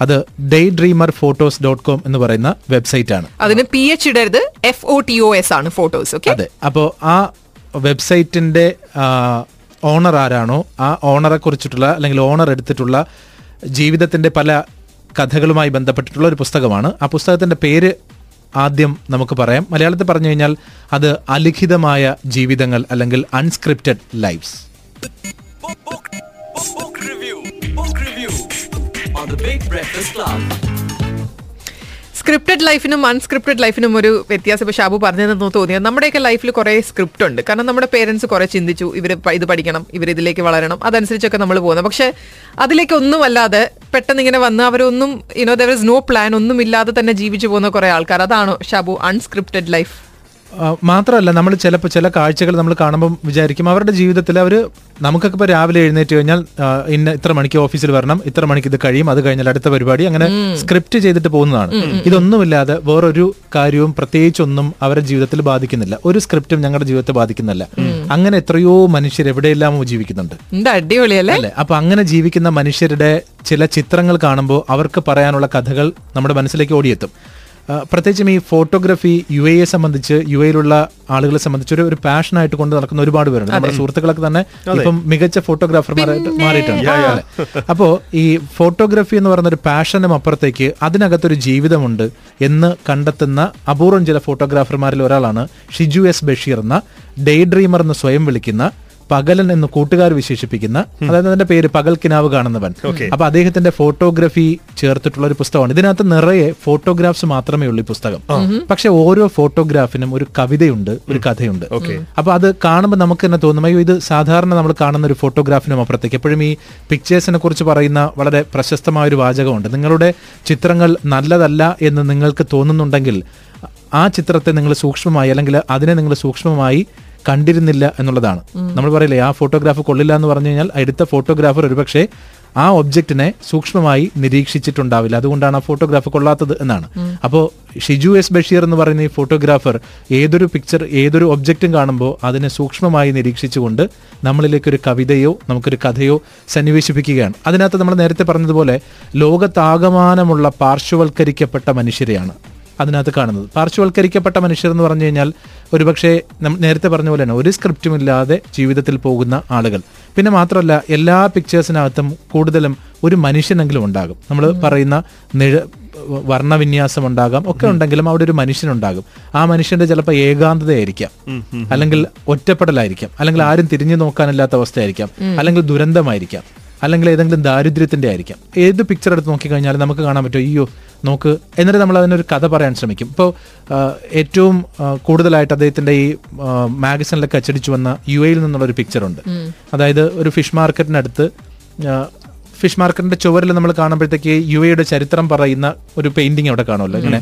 അത് day dreamer photos dot com എന്ന് പറയുന്ന വെബ്സൈറ്റ് ആണ്. അതിന് പി എച്ച് ഇടരുത് F O T O S ആണ് ഫോട്ടോസ് ഓക്കെ അതെ. അപ്പോ ആ വെബ്സൈറ്റിന്റെ ഓണർ ആരാണോ ആ ഓണറെ കുറിച്ചിട്ടുള്ള അല്ലെങ്കിൽ ഓണർ എടുത്തിട്ടുള്ള ജീവിതത്തിന്റെ പല കഥകളുമായി ബന്ധപ്പെട്ടിട്ടുള്ള ഒരു പുസ്തകമാണ്. ആ പുസ്തകത്തിന്റെ പേര് ആദ്യം നമുക്ക് പറയാം. മലയാളത്തിൽ പറഞ്ഞു കഴിഞ്ഞാൽ അത് അലിഖിതമായ ജീവിതങ്ങൾ അല്ലെങ്കിൽ unscripted lifes on the Big Breakfast Club. Scripted ലൈഫിനും unscripted ലൈഫിനും ഒരു വ്യത്യാസം. ഇപ്പോൾ ഷാബു പറഞ്ഞതെന്ന് തോന്നിയത് നമ്മുടെയൊക്കെ ലൈഫിൽ കുറേ സ്ക്രിപ്റ്റ് ഉണ്ട്. കാരണം നമ്മുടെ പേരൻസ് കുറേ ചിന്തിച്ചു. ഇവർ ഇത് പഠിക്കണം ഇവർ ഇതിലേക്ക് വളരണം. അതനുസരിച്ചൊക്കെ നമ്മൾ പോകുന്നത് പക്ഷേ അതിലേക്ക് ഒന്നുമല്ലാതെ പെട്ടെന്ന് ഇങ്ങനെ വന്ന് അവരൊന്നും you know there is no plan ഒന്നും ഇല്ലാതെ തന്നെ ജീവിച്ചു പോകുന്ന കുറേ ആൾക്കാർ. അതാണോ ഷാബു അൺസ്ക്രിപ്റ്റഡ് ലൈഫ് മാത്രമല്ല നമ്മൾ ചിലപ്പോൾ ചില കാഴ്ചകൾ നമ്മൾ കാണുമ്പോൾ വിചാരിക്കും അവരുടെ ജീവിതത്തിൽ അവർ നമുക്കൊക്കെ ഇപ്പോൾ രാവിലെ എഴുന്നേറ്റ് കഴിഞ്ഞാൽ ഇന്ന ഇത്ര മണിക്ക് ഓഫീസിൽ വരണം ഇത്ര മണിക്ക് ഇത് കഴിയും അത് കഴിഞ്ഞാൽ അടുത്ത പരിപാടി അങ്ങനെ സ്ക്രിപ്റ്റ് ചെയ്തിട്ട് പോകുന്നതാണ്. ഇതൊന്നുമില്ലാതെ വേറൊരു കാര്യവും പ്രത്യേകിച്ചൊന്നും അവരുടെ ജീവിതത്തിൽ ബാധിക്കുന്നില്ല. ഒരു സ്ക്രിപ്റ്റും ഞങ്ങളുടെ ജീവിതത്തെ ബാധിക്കുന്നില്ല. അങ്ങനെ എത്രയോ മനുഷ്യർ എവിടെയെല്ലാം ജീവിക്കുന്നുണ്ട്. അടിപൊളിയല്ലേ അല്ലെ? അപ്പൊ അങ്ങനെ ജീവിക്കുന്ന മനുഷ്യരുടെ ചില ചിത്രങ്ങൾ കാണുമ്പോൾ അവർക്ക് പറയാനുള്ള കഥകൾ നമ്മുടെ മനസ്സിലേക്ക് ഓടിയെത്തും. പ്രത്യേകിച്ചും ഈ ഫോട്ടോഗ്രാഫി യു എയെ സംബന്ധിച്ച് യു എയിലുള്ള ആളുകളെ സംബന്ധിച്ച് ഒരു ഒരു പാഷനായിട്ട് കൊണ്ട് നടക്കുന്ന ഒരുപാട് പേരുണ്ട്. നമ്മുടെ സുഹൃത്തുക്കളൊക്കെ തന്നെ ഇപ്പം മികച്ച ഫോട്ടോഗ്രാഫർമാരായിട്ട് മാറിയിട്ടുണ്ട്. അപ്പോൾ അപ്പോ ഈ ഫോട്ടോഗ്രാഫി എന്ന് പറയുന്ന ഒരു പാഷനും അപ്പുറത്തേക്ക് അതിനകത്തൊരു ജീവിതമുണ്ട് എന്ന് കണ്ടെത്തുന്ന അപൂർവം ചില ഫോട്ടോഗ്രാഫർമാരിൽ ഒരാളാണ് ഷിജു എസ് ബഷീർ എന്ന ഡേ ഡ്രീമർ എന്ന് സ്വയം വിളിക്കുന്ന പകലൻ എന്ന് കൂട്ടുകാർ വിശേഷിപ്പിക്കുന്ന അതായത് അതിന്റെ പേര് പകൽ കിനാവ് കാണുന്നവൻ അപ്പൊ അദ്ദേഹത്തിന്റെ ഫോട്ടോഗ്രാഫി ചേർത്തിട്ടുള്ള ഒരു പുസ്തകമാണ്. ഇതിനകത്ത് നിറയെ ഫോട്ടോഗ്രാഫ്സ് മാത്രമേ ഉള്ളൂ ഈ പുസ്തകം. പക്ഷെ ഓരോ ഫോട്ടോഗ്രാഫിനും ഒരു കവിതയുണ്ട് ഒരു കഥയുണ്ട്. അപ്പൊ അത് കാണുമ്പോൾ നമുക്ക് തന്നെ തോന്നും അയ്യോ ഇത് സാധാരണ നമ്മൾ കാണുന്ന ഒരു ഫോട്ടോഗ്രാഫിനും അപ്പുറത്തേക്ക്. എപ്പോഴും ഈ പിക്ചേഴ്സിനെ കുറിച്ച് പറയുന്ന വളരെ പ്രശസ്തമായ ഒരു വാചകമുണ്ട്. നിങ്ങളുടെ ചിത്രങ്ങൾ നല്ലതല്ല എന്ന് നിങ്ങൾക്ക് തോന്നുന്നുണ്ടെങ്കിൽ ആ ചിത്രത്തെ നിങ്ങൾ സൂക്ഷ്മമായി അല്ലെങ്കിൽ അതിനെ നിങ്ങൾ സൂക്ഷ്മമായി കണ്ടിരുന്നില്ല എന്നുള്ളതാണ്. നമ്മൾ പറയില്ലേ ആ ഫോട്ടോഗ്രാഫ് കൊള്ളില്ല എന്ന് പറഞ്ഞു കഴിഞ്ഞാൽ എടുത്ത ഫോട്ടോഗ്രാഫർ ഒരുപക്ഷെ ആ ഒബ്ജക്റ്റിനെ സൂക്ഷ്മമായി നിരീക്ഷിച്ചിട്ടുണ്ടാവില്ല. അതുകൊണ്ടാണ് ആ ഫോട്ടോഗ്രാഫ് കൊള്ളാത്തത് എന്നാണ്. അപ്പോൾ ഷിജു എസ് ബഷീർ എന്ന് പറയുന്ന ഈ ഫോട്ടോഗ്രാഫർ ഏതൊരു പിക്ചർ ഏതൊരു ഒബ്ജക്റ്റും കാണുമ്പോൾ അതിനെ സൂക്ഷ്മമായി നിരീക്ഷിച്ചുകൊണ്ട് നമ്മളിലേക്ക് ഒരു കവിതയോ നമുക്കൊരു കഥയോ സന്നിവേശിപ്പിക്കുകയാണ്. അതിനകത്ത് നമ്മൾ നേരത്തെ പറഞ്ഞതുപോലെ ലോകത്താകമാനമുള്ള പാർശ്വവൽക്കരിക്കപ്പെട്ട മനുഷ്യരെയാണ്. അതിനകത്ത് കാണുന്നത്. പാർശ്വവൽക്കരിക്കപ്പെട്ട മനുഷ്യർ എന്ന് പറഞ്ഞു കഴിഞ്ഞാൽ ഒരുപക്ഷെ നേരത്തെ പറഞ്ഞ പോലെ തന്നെ ഒരു സ്ക്രിപ്റ്റും ഇല്ലാതെ ജീവിതത്തിൽ പോകുന്ന ആളുകൾ. പിന്നെ മാത്രമല്ല എല്ലാ പിക്ചേഴ്സിനകത്തും കൂടുതലും ഒരു മനുഷ്യനെങ്കിലും ഉണ്ടാകും. നമ്മൾ പറയുന്ന നിഴ വർണവിന്യാസം ഉണ്ടാകാം. ഒക്കെ ഉണ്ടെങ്കിലും അവിടെ ഒരു മനുഷ്യനുണ്ടാകും. ആ മനുഷ്യന്റെ ചിലപ്പോൾ ഏകാന്തതയായിരിക്കാം. അല്ലെങ്കിൽ ഒറ്റപ്പെടലായിരിക്കാം. അല്ലെങ്കിൽ ആരും തിരിഞ്ഞു നോക്കാനില്ലാത്ത അവസ്ഥയായിരിക്കാം. അല്ലെങ്കിൽ ദുരന്തമായിരിക്കാം. അല്ലെങ്കിൽ ഏതെങ്കിലും ദാരിദ്ര്യത്തിന്റെ ആയിരിക്കാം. ഏത് പിക്ചർ എടുത്ത് നോക്കിക്കഴിഞ്ഞാലും നമുക്ക് കാണാൻ പറ്റും അയ്യോ നോക്ക്. എന്നിട്ട് നമ്മൾ അതിനൊരു കഥ പറയാൻ ശ്രമിക്കും. ഇപ്പോൾ ഏറ്റവും കൂടുതലായിട്ട് അദ്ദേഹത്തിന്റെ ഈ മാഗസിനിലൊക്കെ അച്ചടിച്ചു വന്ന യു എയിൽ നിന്നുള്ള ഒരു പിക്ചർ ഉണ്ട്. അതായത് ഒരു ഫിഷ് മാർക്കറ്റിനടുത്ത് ഫിഷ് മാർക്കറ്റിന്റെ ചുവരിൽ നമ്മൾ കാണുമ്പോഴത്തേക്ക് യു എയുടെ ചരിത്രം പറയുന്ന ഒരു പെയിന്റിംഗ് അവിടെ കാണുമല്ലോ. ഇങ്ങനെ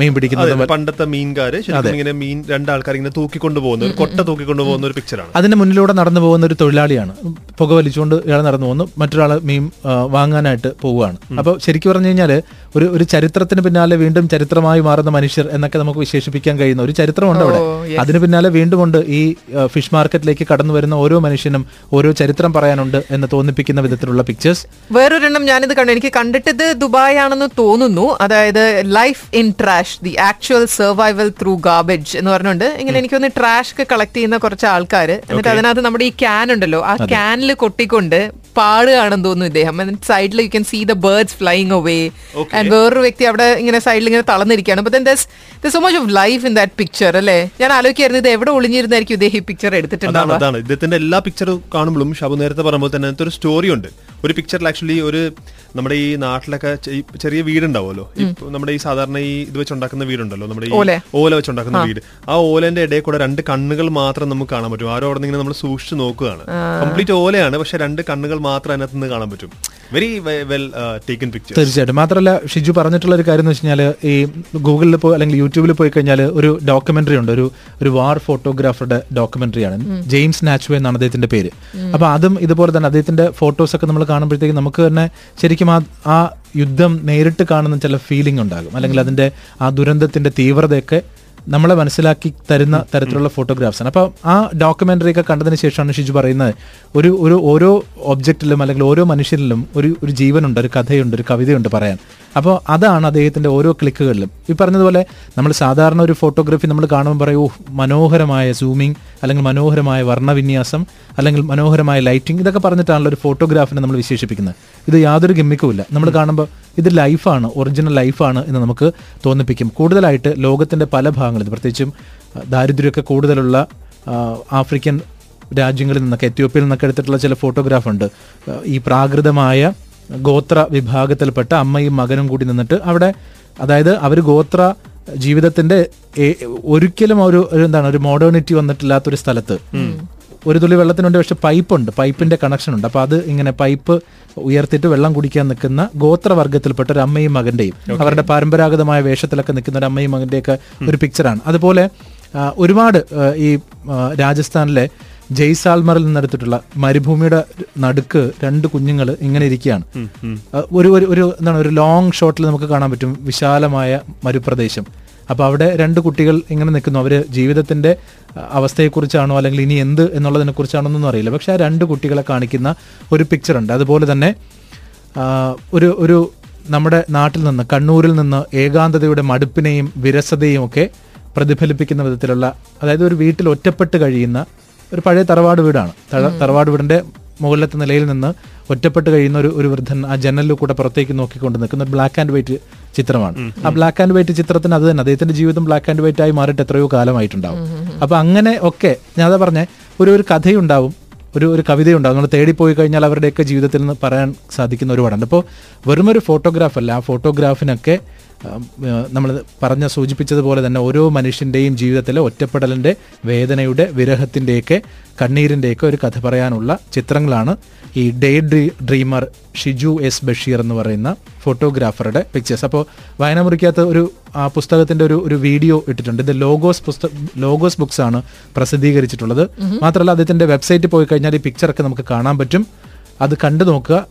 മീൻ പിടിക്കുന്നത് പണ്ടത്തെ മീൻകാര് ഇങ്ങനെ മീൻ രണ്ടാൾക്കാർ ഇങ്ങനെ തൂക്കിക്കൊണ്ടു പോകുന്ന ഒരു കൊട്ട തൂക്കിക്കൊണ്ടു പോകുന്ന ഒരു പിക്ചറാണ് അതിന്റെ മുന്നിലൂടെ നടന്നു പോകുന്ന ഒരു തൊഴിലാളിയാണ്. പുക വലിച്ചുകൊണ്ട് ഇയാൾ നടന്നു പോകുന്നു. മറ്റൊരാൾ മീൻ വാങ്ങാനായിട്ട് പോവുകയാണ്. അപ്പോൾ ശരിക്കും പറഞ്ഞു കഴിഞ്ഞാൽ ഒരു ഒരു ചരിത്രത്തിന് പിന്നാലെ വീണ്ടും ചരിത്രമായി മാറുന്ന മനുഷ്യർ എന്നൊക്കെ നമുക്ക് വിശേഷിപ്പിക്കാൻ കഴിയുന്ന ഒരു ചരിത്രമുണ്ട് അവിടെ. അതിന് പിന്നാലെ വീണ്ടും ഉണ്ട് ഈ ഫിഷ് മാർക്കറ്റിലേക്ക് കടന്നു വരുന്ന ഓരോ മനുഷ്യനും ഓരോ ചരിത്രം പറയാനുണ്ട് എന്ന് തോന്നിപ്പിക്കുന്ന വിധത്തിലുള്ള പിക്ചേഴ്സ് വേറൊരെണ്ണം ഞാനിത് കണ്ടു. എനിക്ക് കണ്ടിട്ടത് ദുബായ് ആണെന്ന് തോന്നുന്നു. അതായത് life in trash the actual survival through garbage എന്ന് പറഞ്ഞുകൊണ്ട് ഇങ്ങനെ എനിക്കൊന്ന് ട്രാഷ് ഒക്കെ കളക്ട് ചെയ്യുന്ന കുറച്ച് ആൾക്കാർ എന്നിട്ട് അതിനകത്ത് നമ്മുടെ ഈ ക്യാൻ ഉണ്ടല്ലോ. ആ ക്യാനിൽ കൊട്ടിക്കൊണ്ട് പാടുകയാണെന്ന് തോന്നുന്നു ഇദ്ദേഹം. സൈഡിൽ you can see the birds flying away and വേറൊരു വ്യക്തി അവിടെ ഇങ്ങനെ സൈഡിൽ ഇങ്ങനെ തളർന്നിരിക്കുകയാണ്. This the so much of life in that picture അല്ലേ? ഞാൻ ആലോചിക്കായിരുന്നു ഇത് എവിടെ ഒളിഞ്ഞിരുന്നായിരിക്കും ഇദ്ദേഹം ഈ പിക്ചർ എടുത്തിട്ടുണ്ടാവും എടുത്തിട്ടുണ്ടാവുക. അതാണ് ഇദ്ദേഹത്തിന്റെ എല്ലാ പിക്ചറും കാണുമ്പോഴും ഷാബു നേരത്തെ പറയുമ്പോൾ തന്നെ ഒരു സ്റ്റോറി ഉണ്ട്. ഒരു പിക്ചറിൽ ആക്ച്വലി ഒരു നമ്മുടെ ഈ നാട്ടിലൊക്കെ ചെറിയ വീടുണ്ടാവുമല്ലോ. ഇപ്പൊ നമ്മുടെ ഈ സാധാരണ ഈ ഇത് വെച്ചുണ്ടാക്കുന്ന വീടുണ്ടല്ലോ. നമ്മുടെ ഈ ഓല. ഓല വെച്ചുണ്ടാക്കുന്ന വീട്. ആ ഓലന്റെ ഇടയിൽ കൂടെ രണ്ട് കണ്ണുകൾ മാത്രം നമുക്ക് കാണാൻ പറ്റും. ആരോ അവിടെ ഇങ്ങനെ നമ്മൾ സൂക്ഷിച്ചു നോക്കുകയാണ്. കംപ്ലീറ്റ് ഓലയാണ് പക്ഷെ രണ്ട് കണ്ണുകൾ മാത്രം അതിനകത്ത് നിന്ന് കാണാൻ പറ്റും. വെരി വെൽ ടേക്കൻ പിക്ചർ തീർച്ചയായിട്ടും. മാത്രമല്ല ഷിജു പറഞ്ഞിട്ടുള്ള ഒരു കാര്യം എന്ന് വെച്ച് കഴിഞ്ഞാൽ ഈ ഗൂഗിളിൽ പോയി അല്ലെങ്കിൽ യൂട്യൂബിൽ പോയി കഴിഞ്ഞാൽ ഒരു ഡോക്യുമെന്ററി ഉണ്ട്. ഒരു ഒരു വാർ ഫോട്ടോഗ്രാഫറുടെ ഡോക്യുമെന്ററിയാണ് ജെയിംസ് നാച്ചുവേ എന്നാണ് അദ്ദേഹത്തിന്റെ പേര്. അപ്പൊ അതും ഇതുപോലെ തന്നെ അദ്ദേഹത്തിന്റെ ഫോട്ടോസ് ഒക്കെ നമ്മൾ കാണുമ്പോഴത്തേക്ക് നമുക്ക് തന്നെ ശരിക്കും ആ ആ യുദ്ധം നേരിട്ട് കാണുന്ന ചില ഫീലിംഗ് ഉണ്ടാകും. അല്ലെങ്കിൽ അതിന്റെ ആ ദുരന്തത്തിന്റെ തീവ്രതയൊക്കെ നമ്മളെ മനസ്സിലാക്കി തരുന്ന തരത്തിലുള്ള ഫോട്ടോഗ്രാഫ്സ് ആണ്. അപ്പോൾ ആ ഡോക്യുമെന്ററി ഒക്കെ കണ്ടതിന് ശേഷമാണ് ഷിജു പറയുന്നത് ഒരു ഒരു ഓരോ ഒബ്ജക്റ്റിലും അല്ലെങ്കിൽ ഓരോ മനുഷ്യരിലും ഒരു ഒരു ജീവനുണ്ട് ഒരു കഥയുണ്ട് ഒരു കവിതയുണ്ട് പറയാൻ. അപ്പോൾ അതാണ് അദ്ദേഹത്തിന്റെ ഓരോ ക്ലിക്കുകളിലും. ഈ പറഞ്ഞതുപോലെ നമ്മൾ സാധാരണ ഒരു ഫോട്ടോഗ്രാഫി നമ്മൾ കാണുമ്പോൾ പറയൂ മനോഹരമായ സൂമിങ് അല്ലെങ്കിൽ മനോഹരമായ വർണവിന്യാസം അല്ലെങ്കിൽ മനോഹരമായ ലൈറ്റിംഗ് ഇതൊക്കെ പറഞ്ഞിട്ടാണല്ലോ ഒരു ഫോട്ടോഗ്രാഫിനെ നമ്മൾ വിശേഷിപ്പിക്കുന്നത്. ഇത് യാതൊരു ഗമ്മിക്കുമില്ല നമ്മൾ കാണുമ്പോൾ ഇത് ലൈഫാണ് ഒറിജിനൽ ലൈഫാണ് എന്ന് നമുക്ക് തോന്നിപ്പിക്കും. കൂടുതലായിട്ട് ലോകത്തിന്റെ പല ഭാഗങ്ങളിൽ പ്രത്യേകിച്ചും ദാരിദ്ര്യമൊക്കെ കൂടുതലുള്ള ആഫ്രിക്കൻ രാജ്യങ്ങളിൽ നിന്നൊക്കെ എത്യോപ്യയിൽ നിന്നൊക്കെ എടുത്തിട്ടുള്ള ചില ഫോട്ടോഗ്രാഫ് ഉണ്ട്. ഈ പ്രാകൃതമായ ഗോത്ര വിഭാഗത്തിൽപ്പെട്ട അമ്മയും മകനും കൂടി നിന്നിട്ട് അവിടെ അതായത് അവർ ഗോത്ര ജീവിതത്തിന്റെ ഒരിക്കലും ഒരു എന്താണ് ഒരു മോഡേണിറ്റി വന്നിട്ടില്ലാത്ത ഒരു സ്ഥലത്ത് ഒരു തുള്ളി വെള്ളത്തിനുണ്ട് പക്ഷെ പൈപ്പ് ഉണ്ട് പൈപ്പിന്റെ കണക്ഷൻ ഉണ്ട് അപ്പൊ അത് ഇങ്ങനെ പൈപ്പ് ഉയർത്തിയിട്ട് വെള്ളം കുടിക്കാൻ നിൽക്കുന്ന ഗോത്രവർഗത്തിൽപ്പെട്ട ഒരു അമ്മയും മകന്റെയും അവരുടെ പരമ്പരാഗതമായ വേഷത്തിലൊക്കെ നിൽക്കുന്ന ഒരു അമ്മയും മകന്റെയൊക്കെ ഒരു പിക്ചറാണ് അതുപോലെ ഒരുപാട് ഈ രാജസ്ഥാനിലെ ജയ്സാൽമറിൽ നിന്നെടുത്തിട്ടുള്ള മരുഭൂമിയുടെ നടുക്ക് രണ്ട് കുഞ്ഞുങ്ങൾ ഇങ്ങനെ ഇരിക്കുകയാണ്. ഒരു ഒരു ഒരു എന്താണ് ഒരു ലോങ് ഷോട്ടിൽ നമുക്ക് കാണാൻ പറ്റും. വിശാലമായ മരുപ്രദേശം. അപ്പൊ അവിടെ രണ്ട് കുട്ടികൾ ഇങ്ങനെ നിൽക്കുന്നു. അവർ ജീവിതത്തിന്റെ അഹ്, അവസ്ഥയെക്കുറിച്ചാണോ അല്ലെങ്കിൽ ഇനി എന്ത് എന്നുള്ളതിനെ കുറിച്ചാണോ എന്നൊന്നും അറിയില്ല. പക്ഷെ ആ രണ്ട് കുട്ടികളെ കാണിക്കുന്ന ഒരു പിക്ചർ ഉണ്ട്. അതുപോലെ തന്നെ ഒരു ഒരു നമ്മുടെ നാട്ടിൽ നിന്ന് കണ്ണൂരിൽ നിന്ന് ഏകാന്തതയുടെ മടുപ്പിനെയും വിരസതയും ഒക്കെ പ്രതിഫലിപ്പിക്കുന്ന വിധത്തിലുള്ള അതായത് ഒരു വീട്ടിൽ ഒറ്റപ്പെട്ട് കഴിയുന്ന ഒരു പഴയ തറവാട് വീടാണ്. തറവാട് വീടിന്റെ മുകളിലത്തെ നിലയിൽ നിന്ന് ഒറ്റപ്പെട്ട് കഴിയുന്ന ഒരു ഒരു വൃദ്ധൻ ആ ജനലിൽ കൂടെ പുറത്തേക്ക് നോക്കിക്കൊണ്ട് നിൽക്കുന്ന ഒരു ബ്ലാക്ക് ആൻഡ് വൈറ്റ് ചിത്രമാണ്. ആ ബ്ലാക്ക് ആൻഡ് വൈറ്റ് ചിത്രത്തിന് അത് തന്നെ. അദ്ദേഹത്തിന്റെ ജീവിതം ബ്ലാക്ക് ആൻഡ് വൈറ്റ് ആയി മാറിയിട്ട് എത്രയോ കാലമായിട്ടുണ്ടാവും. അപ്പൊ അങ്ങനെ ഒക്കെ ഞാൻ അതാ പറഞ്ഞ ഒരു ഒരു കഥയുണ്ടാവും. ഒരു ഒരു കവിതയുണ്ടാവും. നമ്മൾ തേടിപ്പോയി കഴിഞ്ഞാൽ അവരുടെയൊക്കെ ജീവിതത്തിൽ നിന്ന് പറയാൻ സാധിക്കുന്ന ഒരുപാടുണ്ട് അപ്പോൾ വെറും ഒരു ഫോട്ടോഗ്രാഫ് അല്ല ആ ഫോട്ടോഗ്രാഫിനൊക്കെ നമ്മൾ പറഞ്ഞ സൂചിപ്പിച്ചതുപോലെ തന്നെ ഓരോ മനുഷ്യന്റെയും ജീവിതത്തിലെ ഒറ്റപ്പെടലിന്റെ വേദനയുടെ വിരഹത്തിന്റെയൊക്കെ കണ്ണീരിന്റെയൊക്കെ ഒരു കഥ പറയാനുള്ള ചിത്രങ്ങളാണ് ഈ day dream dreamer Shiju S Basheer എന്ന് പറയുന്ന ഫോട്ടോഗ്രാഫറുടെ പിക്ചേഴ്സ് അപ്പോൾ വായനമുറിക്കകത്ത് ഒരു ആ പുസ്തകത്തിന്റെ ഒരു ഒരു വീഡിയോ ഇട്ടിട്ടുണ്ട്. ഇത് ലോഗോസ് പുസ്തക ലോഗോസ് ബുക്സ് ആണ് പ്രസിദ്ധീകരിച്ചിട്ടുള്ളത്. മാത്രമല്ല അദ്ദേഹത്തിന്റെ വെബ്സൈറ്റിൽ പോയി കഴിഞ്ഞാൽ ഈ പിക്ചറൊക്കെ നമുക്ക് കാണാൻ പറ്റും. അത് കണ്ടു നോക്കുക.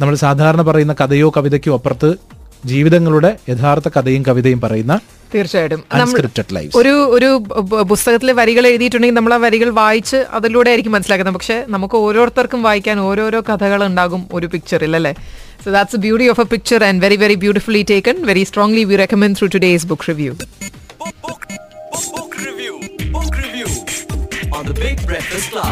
നമ്മൾ സാധാരണ പറയുന്ന കഥയോ കവിതയ്ക്കോ അപ്പുറത്ത് ജീവിതങ്ങളുടെ യഥാർത്ഥ കഥയും കവിതയും പറയുന്ന തീർച്ചയായിട്ടും. ഒരു ഒരു പുസ്തകത്തിലെ വരികൾ എഴുതിയിട്ടുണ്ടെങ്കിൽ നമ്മൾ ആ വരികൾ വായിച്ച് അതിലൂടെ ആയിരിക്കും മനസ്സിലാക്കുന്നത്. പക്ഷെ നമുക്ക് ഓരോരുത്തർക്കും വായിക്കാൻ ഓരോരോ കഥകൾ ഉണ്ടാകും ഒരു പിക്ചറിൽ അല്ലേ? So that's beauty of a picture and very very beautifully taken very strongly we recommend through today's book review Book, book, book, book review. Book review. On the Big Breakfast Club.